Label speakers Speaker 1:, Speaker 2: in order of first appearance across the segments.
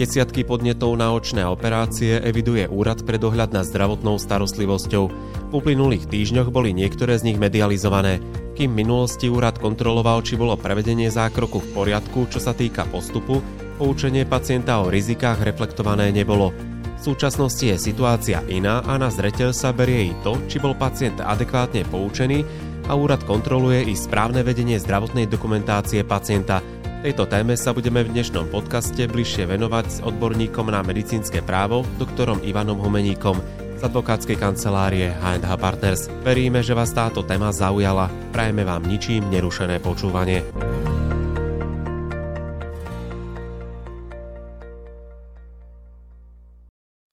Speaker 1: Desiatky podnetov na očné operácie eviduje Úrad pre dohľad nad zdravotnou starostlivosťou. V uplynulých týždňoch boli niektoré z nich medializované, kým minulosti úrad kontroloval, či bolo prevedenie zákroku v poriadku, čo sa týka postupu, poučenie pacienta o rizikách reflektované nebolo. V súčasnosti je situácia iná a na zreteľ sa berie i to, či bol pacient adekvátne poučený a úrad kontroluje i správne vedenie zdravotnej dokumentácie pacienta – Tejto téme sa budeme v dnešnom podcaste bližšie venovať s odborníkom na medicínske právo, doktorom Ivanom Humeníkom z advokátskej kancelárie H&H Partners. Veríme, že vás táto téma zaujala. Prajeme vám ničím nerušené počúvanie.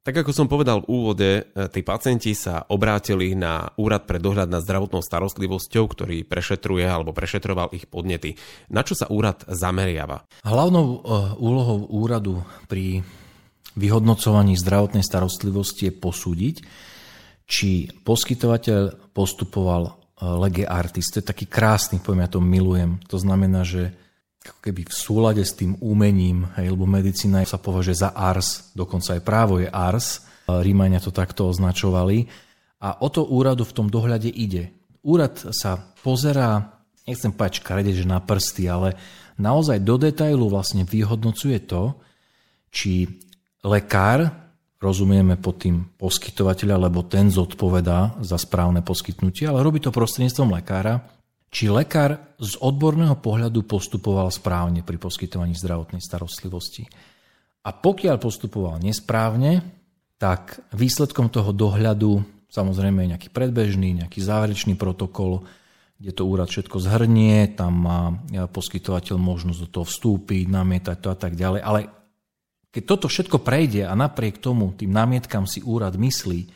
Speaker 1: Tak ako som povedal v úvode, e, tí pacienti sa obrátili na Úrad pre dohľad nad zdravotnou starostlivosťou, ktorý prešetruje alebo prešetroval ich podnety. Na čo sa úrad zameriava?
Speaker 2: Hlavnou e, úlohou úradu pri vyhodnocovaní zdravotnej starostlivosti je posúdiť, či poskytovateľ postupoval e, lege artis. Taký krásny pojem, ja to milujem. To znamená, že ako keby v súlade s tým umením, hej, lebo medicína sa považuje za ars, dokonca aj právo je ars, Rímania to takto označovali. A o to úradu v tom dohľade ide. Úrad sa pozerá, nechcem povedať škarede, že na prsty, ale naozaj do detailu vlastne vyhodnocuje to, či lekár, rozumieme pod tým poskytovateľa, lebo ten zodpovedá za správne poskytnutie, ale robí to prostredníctvom lekára, či lekár z odborného pohľadu postupoval správne pri poskytovaní zdravotnej starostlivosti. A pokiaľ postupoval nesprávne, tak výsledkom toho dohľadu samozrejme je nejaký predbežný, nejaký záverečný protokol, kde to úrad všetko zhrnie, tam má poskytovateľ možnosť do toho vstúpiť, namietať to a tak ďalej. Ale keď toto všetko prejde a napriek tomu tým námietkam si úrad myslí,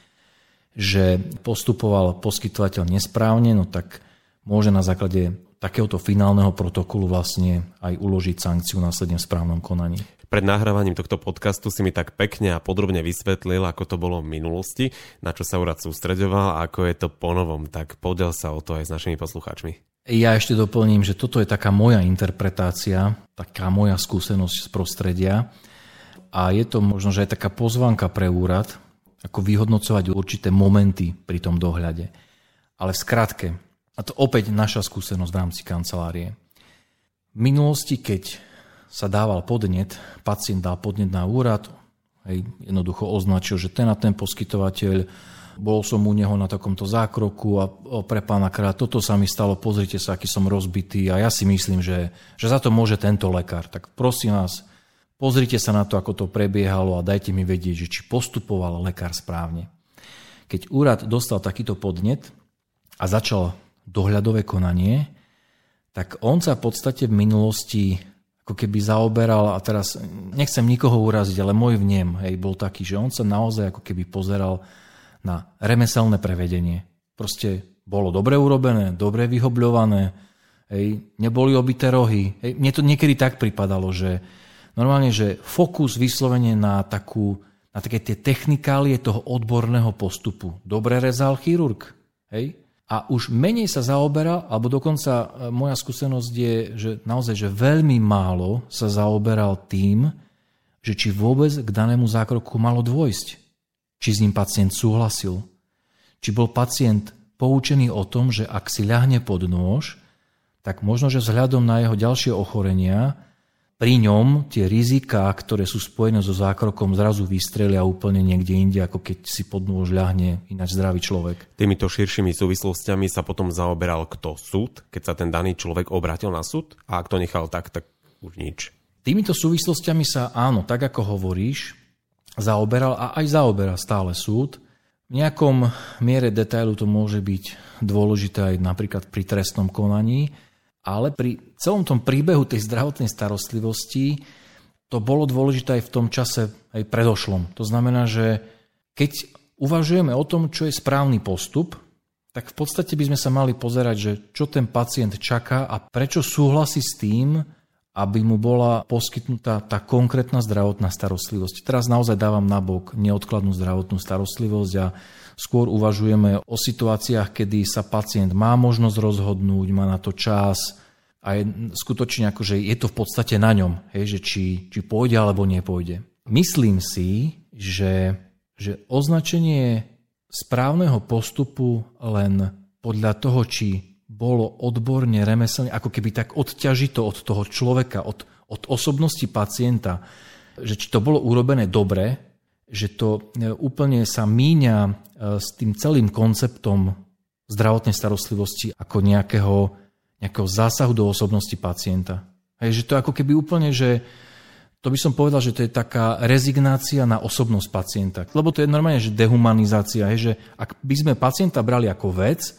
Speaker 2: že postupoval poskytovateľ nesprávne, no tak môže na základe takéhoto finálneho protokolu vlastne aj uložiť sankciu následne v správnom konaní.
Speaker 1: Pred nahrávaním tohto podcastu si mi tak pekne a podrobne vysvetlil, ako to bolo v minulosti, na čo sa úrad sústreďoval a ako je to ponovom, tak podel sa o to aj s našimi poslucháčmi.
Speaker 2: Ja ešte doplním, že toto je taká moja interpretácia, taká moja skúsenosť z prostredia a je to možno, že aj taká pozvanka pre úrad, ako vyhodnocovať určité momenty pri tom dohľade. Ale v skratke, a to opäť naša skúsenosť v rámci kancelárie. V minulosti, keď sa dával podnet, pacient dal podnet na úrad, hej, jednoducho označil, že ten a ten poskytovateľ, bol som u neho na takomto zákroku a o, pre pána kráľa, toto sa mi stalo, pozrite sa, aký som rozbitý a ja si myslím, že, že za to môže tento lekár. Tak prosím vás, pozrite sa na to, ako to prebiehalo a dajte mi vedieť, že či postupoval lekár správne. Keď úrad dostal takýto podnet a začal dohľadové konanie, tak on sa v podstate v minulosti ako keby zaoberal, a teraz nechcem nikoho uraziť, ale môj vnem hej, bol taký, že on sa naozaj ako keby pozeral na remeselné prevedenie. Proste bolo dobre urobené, dobre vyhobľované, hej, neboli obité rohy. Hej. Mne to niekedy tak pripadalo, že normálne, že fokus vyslovene na takú na také tie technikálie toho odborného postupu. Dobre rezal chirurg. Hej? A už menej sa zaoberal, alebo dokonca e, moja skúsenosť je, že naozaj, že veľmi málo sa zaoberal tým, že či vôbec k danému zákroku malo dôjsť. Či s ním pacient súhlasil. Či bol pacient poučený o tom, že ak si ľahne pod nôž, tak možno, že vzhľadom na jeho ďalšie ochorenia pri ňom tie riziká, ktoré sú spojené so zákrokom, zrazu vystrelia úplne niekde inde, ako keď si pod nôž ľahne ináč zdravý človek.
Speaker 1: Týmito širšími súvislostiami sa potom zaoberal kto? Súd, keď sa ten daný človek obrátil na súd? A ak to nechal tak, tak už nič.
Speaker 2: Týmito súvislostiami sa áno, tak ako hovoríš, zaoberal a aj zaoberá stále súd. V nejakom miere detailu to môže byť dôležité aj napríklad pri trestnom konaní, ale pri celom tom príbehu tej zdravotnej starostlivosti to bolo dôležité aj v tom čase, aj predošlom. To znamená, že keď uvažujeme o tom, čo je správny postup, tak v podstate by sme sa mali pozerať, že čo ten pacient čaká a prečo súhlasí s tým, aby mu bola poskytnutá tá konkrétna zdravotná starostlivosť. Teraz naozaj dávam nabok neodkladnú zdravotnú starostlivosť a skôr uvažujeme o situáciách, kedy sa pacient má možnosť rozhodnúť, má na to čas a je skutočne že je to v podstate na ňom, hej, že či, či pôjde alebo nepôjde. myslím si, že, že označenie správneho postupu len podľa toho, či bolo odborne, remeselne, ako keby tak odťažito od toho človeka, od, od osobnosti pacienta, že či to bolo urobené dobre, že to e, úplne sa míňa e, s tým celým konceptom zdravotnej starostlivosti ako nejakého, nejakého zásahu do osobnosti pacienta. Hej, že to ako keby úplne, že to by som povedal, že to je taká rezignácia na osobnosť pacienta. Lebo to je normálne, že dehumanizácia. Hej, že ak by sme pacienta brali ako vec,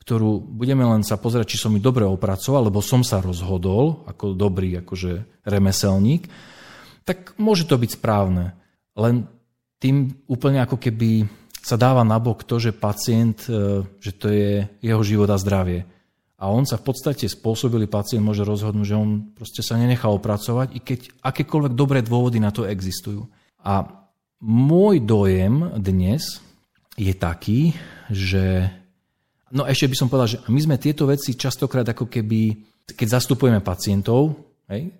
Speaker 2: ktorú budeme len sa pozerať, či som ju dobre opracoval, lebo som sa rozhodol ako dobrý akože remeselník, tak môže to byť správne. Len tým úplne ako keby sa dáva nabok to, že pacient, e, že to je jeho život a zdravie. A on sa v podstate spôsobili pacient môže rozhodnúť, že on proste sa nenechá opracovať, i keď akékoľvek dobré dôvody na to existujú. A môj dojem dnes je taký, že No ešte by som povedal, že my sme tieto veci častokrát ako keby, keď zastupujeme pacientov, hej,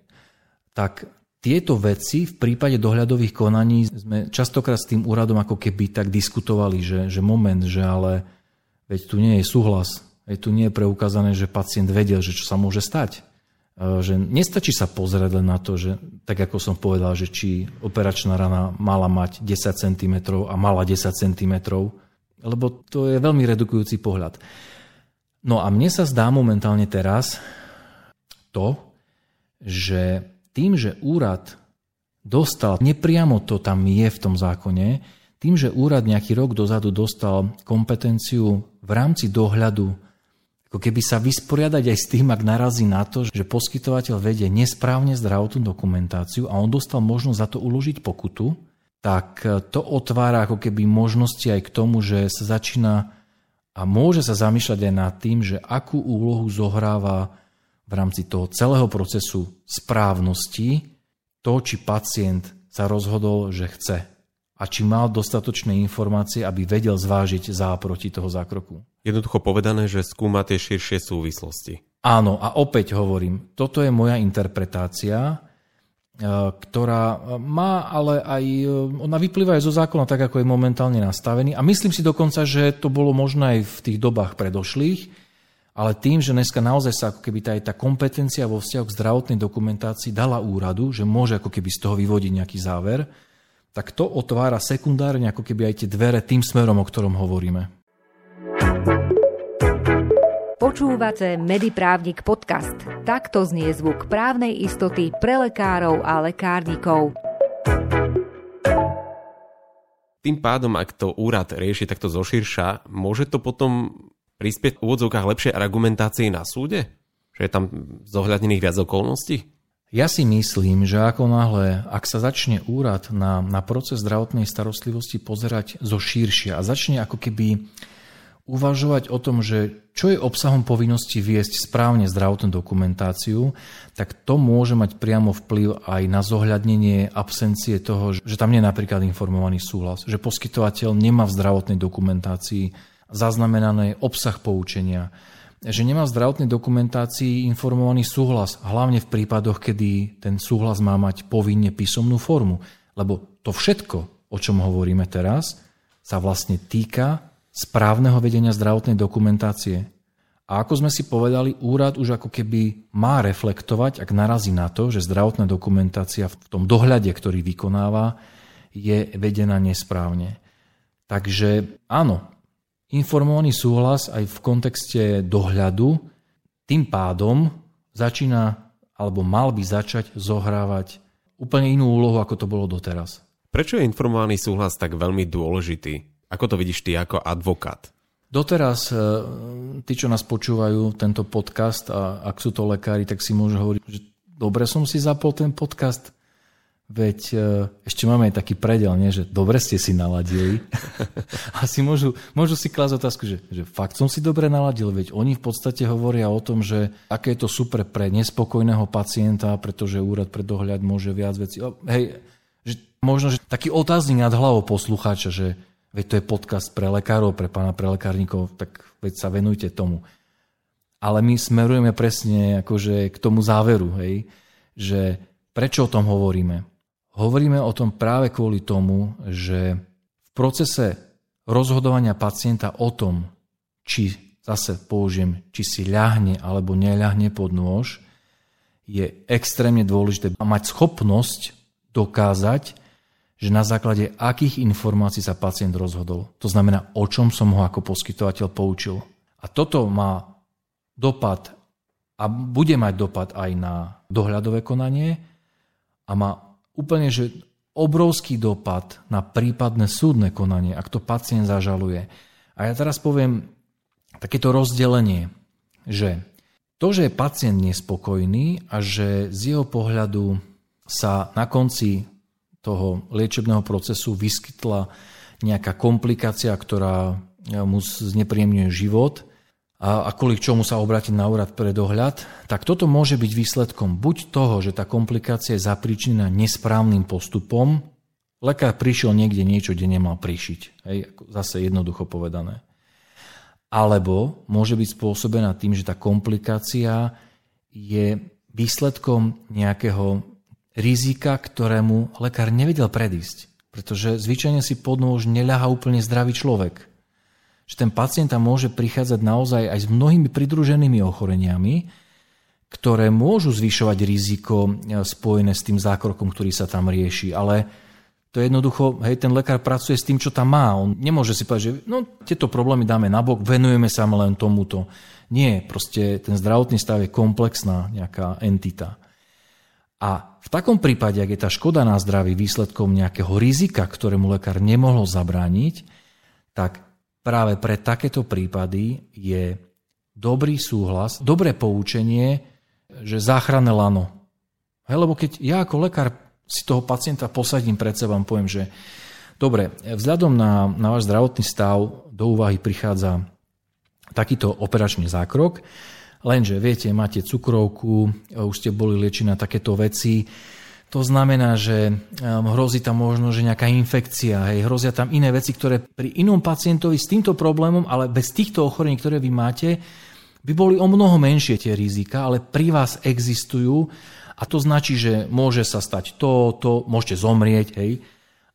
Speaker 2: tak tieto veci v prípade dohľadových konaní sme častokrát s tým úradom ako keby tak diskutovali, že, že moment, že ale veď tu nie je súhlas, veď tu nie je preukázané, že pacient vedel, že čo sa môže stať. E, že nestačí sa pozrieť len na to, že tak ako som povedal, že či operačná rana mala mať 10 cm a mala 10 cm, lebo to je veľmi redukujúci pohľad. No a mne sa zdá momentálne teraz to, že tým, že úrad dostal, nepriamo to tam je v tom zákone, tým, že úrad nejaký rok dozadu dostal kompetenciu v rámci dohľadu, ako keby sa vysporiadať aj s tým, ak narazí na to, že poskytovateľ vedie nesprávne zdravotnú dokumentáciu a on dostal možnosť za to uložiť pokutu, tak e, to otvára ako keby možnosti aj k tomu, že sa začína a môže sa zamýšľať aj nad tým, že akú úlohu zohráva v rámci toho celého procesu správnosti to, či pacient sa rozhodol, že chce a či mal dostatočné informácie, aby vedel zvážiť za proti toho zákroku.
Speaker 1: Jednoducho povedané, že skúma tie širšie súvislosti.
Speaker 2: Áno, a opäť hovorím, toto je moja interpretácia, ktorá má ale aj, e, ona vyplýva aj zo zákona tak, ako je momentálne nastavený. A myslím si dokonca, že to bolo možné aj v tých dobách predošlých, ale tým, že dneska naozaj sa ako keby tá, tá kompetencia vo vzťahu k zdravotnej dokumentácii dala úradu, že môže ako keby z toho vyvodiť nejaký záver, tak to otvára sekundárne ako keby aj tie dvere tým smerom, o ktorom hovoríme.
Speaker 3: Počúvate Mediprávnik podcast. Takto znie zvuk právnej istoty pre lekárov a lekárnikov.
Speaker 1: Tým pádom, ak to úrad rieši takto zoširša, môže to potom prispieť v úvodzovkách lepšej argumentácii na súde? Že je tam zohľadnených viac okolností?
Speaker 2: Ja si myslím, že ako náhle, ak sa začne úrad na, na proces zdravotnej starostlivosti pozerať zo širšia a začne ako keby uvažovať o tom, že čo je obsahom povinnosti viesť správne zdravotnú dokumentáciu, tak to môže mať priamo vplyv aj na zohľadnenie absencie toho, že tam nie je napríklad informovaný súhlas, že poskytovateľ nemá v zdravotnej dokumentácii zaznamenaný obsah poučenia, že nemá v zdravotnej dokumentácii informovaný súhlas, hlavne v prípadoch, kedy ten súhlas má mať povinne písomnú formu. Lebo to všetko, o čom hovoríme teraz, sa vlastne týka správneho vedenia zdravotnej dokumentácie. A ako sme si povedali, úrad už ako keby má reflektovať, ak narazí na to, že zdravotná dokumentácia v tom dohľade, ktorý vykonáva, je vedená nesprávne. Takže áno, informovaný súhlas aj v kontexte dohľadu tým pádom začína alebo mal by začať zohrávať úplne inú úlohu, ako to bolo doteraz.
Speaker 1: Prečo je informovaný súhlas tak veľmi dôležitý? Ako to vidíš ty ako advokát?
Speaker 2: Doteraz, e, tí, čo nás počúvajú, tento podcast, a ak sú to lekári, tak si môžu hovoriť, že dobre som si zapol ten podcast, veď e, ešte máme aj taký predel, nie? že dobre ste si naladili. Asi môžu, môžu si klásť otázku, že, že fakt som si dobre naladil, veď oni v podstate hovoria o tom, že aké je to super pre nespokojného pacienta, pretože úrad pre dohľad môže viac veci. Hej, že možno, že taký otáznik nad hlavou poslucháča, že veď to je podcast pre lekárov, pre pána pre lekárnikov, tak veď sa venujte tomu. Ale my smerujeme presne akože k tomu záveru, hej, že prečo o tom hovoríme? Hovoríme o tom práve kvôli tomu, že v procese rozhodovania pacienta o tom, či zase použijem, či si ľahne alebo neľahne pod nôž, je extrémne dôležité mať schopnosť dokázať, že na základe akých informácií sa pacient rozhodol. To znamená, o čom som ho ako poskytovateľ poučil. A toto má dopad a bude mať dopad aj na dohľadové konanie a má úplne, že obrovský dopad na prípadné súdne konanie, ak to pacient zažaluje. A ja teraz poviem takéto rozdelenie, že to, že je pacient nespokojný a že z jeho pohľadu sa na konci toho liečebného procesu vyskytla nejaká komplikácia, ktorá mu znepríjemňuje život, a, a kvôli čomu sa obrátiť na úrad pre dohľad, tak toto môže byť výsledkom buď toho, že tá komplikácia je zapríčinená nesprávnym postupom, lekár prišiel niekde niečo, kde nemal prišiť. Hej, zase jednoducho povedané. Alebo môže byť spôsobená tým, že tá komplikácia je výsledkom nejakého rizika, ktorému lekár nevedel predísť. Pretože zvyčajne si pod nôž neľaha úplne zdravý človek že ten pacient tam môže prichádzať naozaj aj s mnohými pridruženými ochoreniami, ktoré môžu zvyšovať riziko e, spojené s tým zákrokom, ktorý sa tam rieši. Ale to je jednoducho, hej, ten lekár pracuje s tým, čo tam má. On nemôže si povedať, že no, tieto problémy dáme nabok, venujeme sa len tomuto. Nie, proste ten zdravotný stav je komplexná nejaká entita. A v takom prípade, ak je tá škoda na zdraví výsledkom nejakého rizika, ktorému lekár nemohol zabrániť, tak práve pre takéto prípady je dobrý súhlas, dobré poučenie, že záchranné lano. Hej, lebo keď ja ako lekár si toho pacienta posadím pred seba a poviem, že dobre, vzhľadom na, na váš zdravotný stav do úvahy prichádza takýto operačný zákrok, lenže viete, máte cukrovku, už ste boli lieči na takéto veci, to znamená, že um, hrozí tam možno, že nejaká infekcia, hej, hrozia tam iné veci, ktoré pri inom pacientovi s týmto problémom, ale bez týchto ochorení, ktoré vy máte, by boli o mnoho menšie tie rizika, ale pri vás existujú a to značí, že môže sa stať to, to, môžete zomrieť. Hej.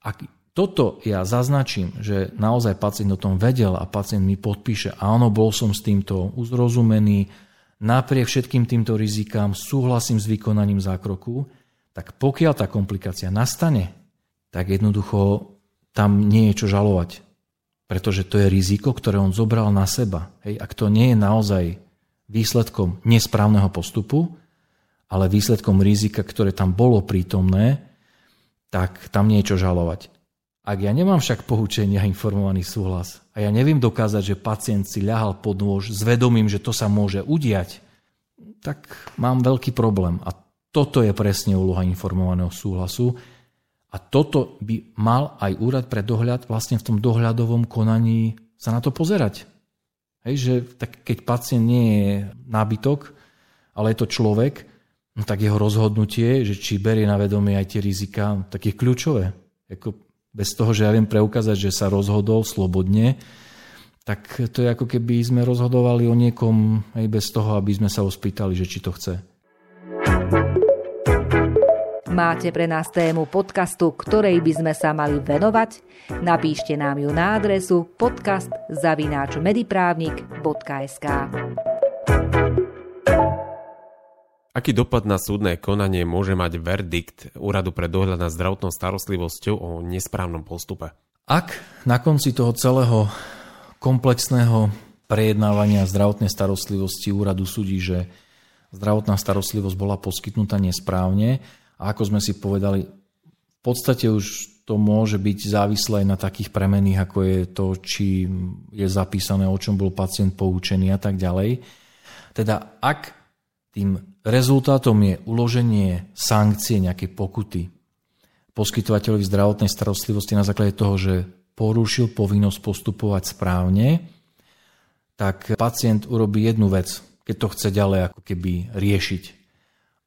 Speaker 2: Ak toto ja zaznačím, že naozaj pacient o tom vedel a pacient mi podpíše, áno, bol som s týmto uzrozumený, napriek všetkým týmto rizikám súhlasím s vykonaním zákroku, tak pokiaľ tá komplikácia nastane, tak jednoducho tam nie je čo žalovať. Pretože to je riziko, ktoré on zobral na seba. Hej, ak to nie je naozaj výsledkom nesprávneho postupu, ale výsledkom rizika, ktoré tam bolo prítomné, tak tam nie je čo žalovať. Ak ja nemám však poučenia a informovaný súhlas a ja neviem dokázať, že pacient si ľahal pod nôž s vedomím, že to sa môže udiať, tak mám veľký problém. A toto je presne úloha informovaného súhlasu a toto by mal aj úrad pre dohľad vlastne v tom dohľadovom konaní sa na to pozerať. Hej, že tak keď pacient nie je nábytok, ale je to človek, no tak jeho rozhodnutie, že či berie na vedomie aj tie rizika, tak je kľúčové. Jako bez toho, že ja viem preukázať, že sa rozhodol slobodne, tak to je ako keby sme rozhodovali o niekom aj bez toho, aby sme sa ospýtali, že či to chce.
Speaker 3: Máte pre nás tému podcastu, ktorej by sme sa mali venovať? Napíšte nám ju na adresu podcast.mediprávnik.sk
Speaker 1: Aký dopad na súdne konanie môže mať verdikt Úradu pre dohľad nad zdravotnou starostlivosťou o nesprávnom postupe?
Speaker 2: Ak na konci toho celého komplexného prejednávania zdravotnej starostlivosti úradu súdi, že zdravotná starostlivosť bola poskytnutá nesprávne, a ako sme si povedali, v podstate už to môže byť závislé aj na takých premených, ako je to, či je zapísané, o čom bol pacient poučený a tak ďalej. Teda ak tým rezultátom je uloženie sankcie, nejakej pokuty poskytovateľovi zdravotnej starostlivosti na základe toho, že porušil povinnosť postupovať správne, tak pacient urobí jednu vec, keď to chce ďalej ako keby riešiť.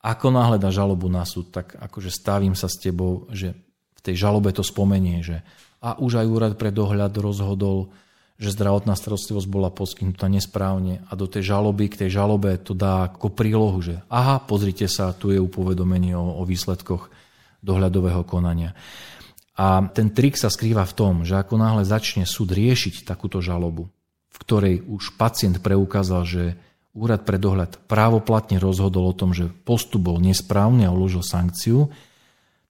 Speaker 2: Ako náhle žalobu na súd, tak akože stavím sa s tebou, že v tej žalobe to spomenie, že a už aj úrad pre dohľad rozhodol, že zdravotná starostlivosť bola poskytnutá nesprávne a do tej žaloby, k tej žalobe to dá ako prílohu, že aha, pozrite sa, tu je upovedomenie o, o výsledkoch dohľadového konania. A ten trik sa skrýva v tom, že ako náhle začne súd riešiť takúto žalobu, v ktorej už pacient preukázal, že úrad pre dohľad právoplatne rozhodol o tom, že postup bol nesprávny a uložil sankciu,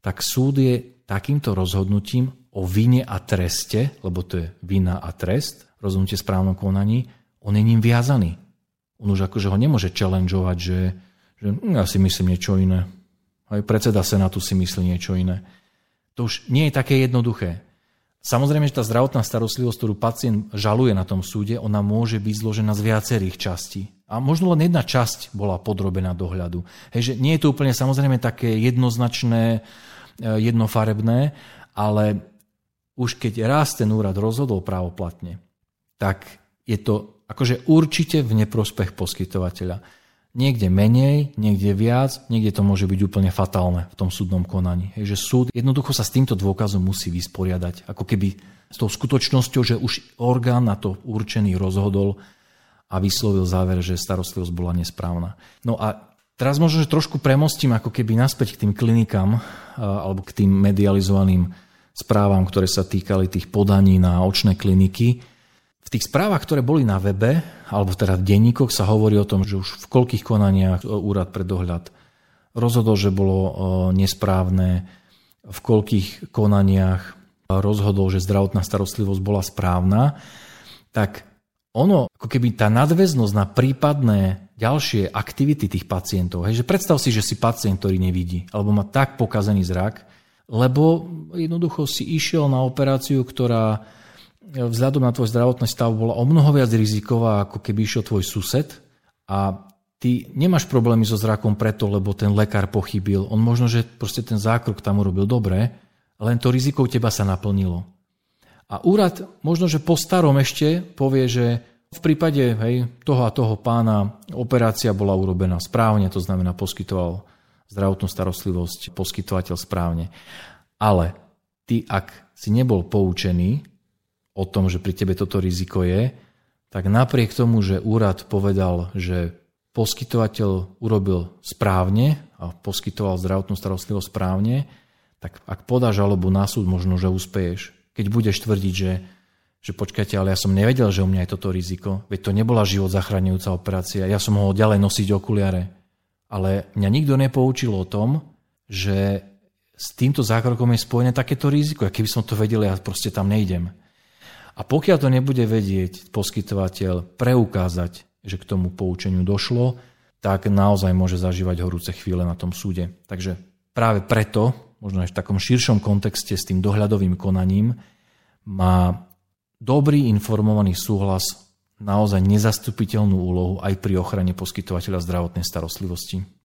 Speaker 2: tak súd je takýmto rozhodnutím o vine a treste, lebo to je vina a trest, rozhodnutie správnom konaní, on je ním viazaný. On už akože ho nemôže challengeovať, že, že hm, ja si myslím niečo iné. Aj predseda Senátu si myslí niečo iné. To už nie je také jednoduché. Samozrejme, že tá zdravotná starostlivosť, ktorú pacient žaluje na tom súde, ona môže byť zložená z viacerých častí. A možno len jedna časť bola podrobená dohľadu. Hej, že nie je to úplne samozrejme také jednoznačné, e, jednofarebné, ale už keď raz ten úrad rozhodol právoplatne, tak je to akože určite v neprospech poskytovateľa. Niekde menej, niekde viac, niekde to môže byť úplne fatálne v tom súdnom konaní. Hej, že súd jednoducho sa s týmto dôkazom musí vysporiadať. Ako keby s tou skutočnosťou, že už orgán na to určený rozhodol a vyslovil záver, že starostlivosť bola nesprávna. No a teraz možno, že trošku premostím ako keby naspäť k tým klinikám alebo k tým medializovaným správam, ktoré sa týkali tých podaní na očné kliniky. V tých správach, ktoré boli na webe, alebo teda v denníkoch sa hovorí o tom, že už v koľkých konaniach úrad pre dohľad rozhodol, že bolo e, nesprávne, v koľkých konaniach rozhodol, že zdravotná starostlivosť bola správna, tak ono, ako keby tá nadväznosť na prípadné ďalšie aktivity tých pacientov, hej, že predstav si, že si pacient, ktorý nevidí, alebo má tak pokazený zrak, lebo jednoducho si išiel na operáciu, ktorá vzhľadom na tvoj zdravotný stav bola o mnoho viac riziková, ako keby išiel tvoj sused a ty nemáš problémy so zrakom preto, lebo ten lekár pochybil. On možno, že proste ten zákrok tam urobil dobre, len to riziko u teba sa naplnilo. A úrad možno, že po starom ešte povie, že v prípade hej, toho a toho pána operácia bola urobená správne, to znamená poskytoval zdravotnú starostlivosť poskytovateľ správne. Ale ty, ak si nebol poučený o tom, že pri tebe toto riziko je, tak napriek tomu, že úrad povedal, že poskytovateľ urobil správne a poskytoval zdravotnú starostlivosť správne, tak ak podáš žalobu na súd, možno, že uspeješ. Keď budeš tvrdiť, že, že počkajte, ale ja som nevedel, že u mňa je toto riziko, veď to nebola život zachraňujúca operácia, ja som mohol ďalej nosiť okuliare. Ale mňa nikto nepoučil o tom, že s týmto zákrokom je spojené takéto riziko. A keby som to vedel, ja proste tam nejdem. A pokiaľ to nebude vedieť poskytovateľ preukázať, že k tomu poučeniu došlo, tak naozaj môže zažívať horúce chvíle na tom súde. Takže práve preto, možno aj v takom širšom kontexte s tým dohľadovým konaním, má dobrý informovaný súhlas naozaj nezastupiteľnú úlohu aj pri ochrane poskytovateľa zdravotnej starostlivosti.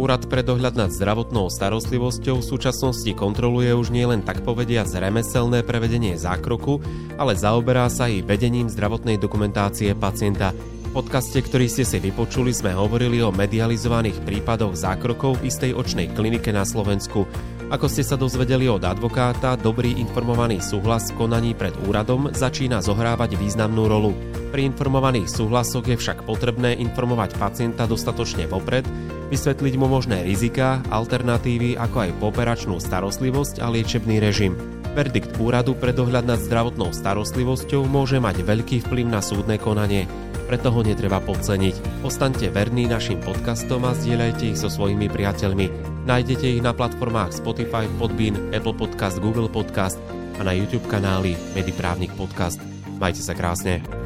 Speaker 1: Úrad pre dohľad nad zdravotnou starostlivosťou v súčasnosti kontroluje už nielen tak povedia remeselné prevedenie zákroku, ale zaoberá sa i vedením zdravotnej dokumentácie pacienta. V podcaste, ktorý ste si vypočuli, sme hovorili o medializovaných prípadoch zákrokov v istej očnej klinike na Slovensku. Ako ste sa dozvedeli od advokáta, dobrý informovaný súhlas v konaní pred úradom začína zohrávať významnú rolu. Pri informovaných súhlasoch je však potrebné informovať pacienta dostatočne vopred, vysvetliť mu možné rizika, alternatívy ako aj pooperačnú starostlivosť a liečebný režim. Verdikt úradu pre dohľad nad zdravotnou starostlivosťou môže mať veľký vplyv na súdne konanie, preto ho netreba podceniť. Ostaňte verní našim podcastom a zdieľajte ich so svojimi priateľmi. Nájdete ich na platformách Spotify, Podbean, Apple Podcast, Google Podcast a na YouTube kanáli Mediprávnik Podcast. Majte sa krásne.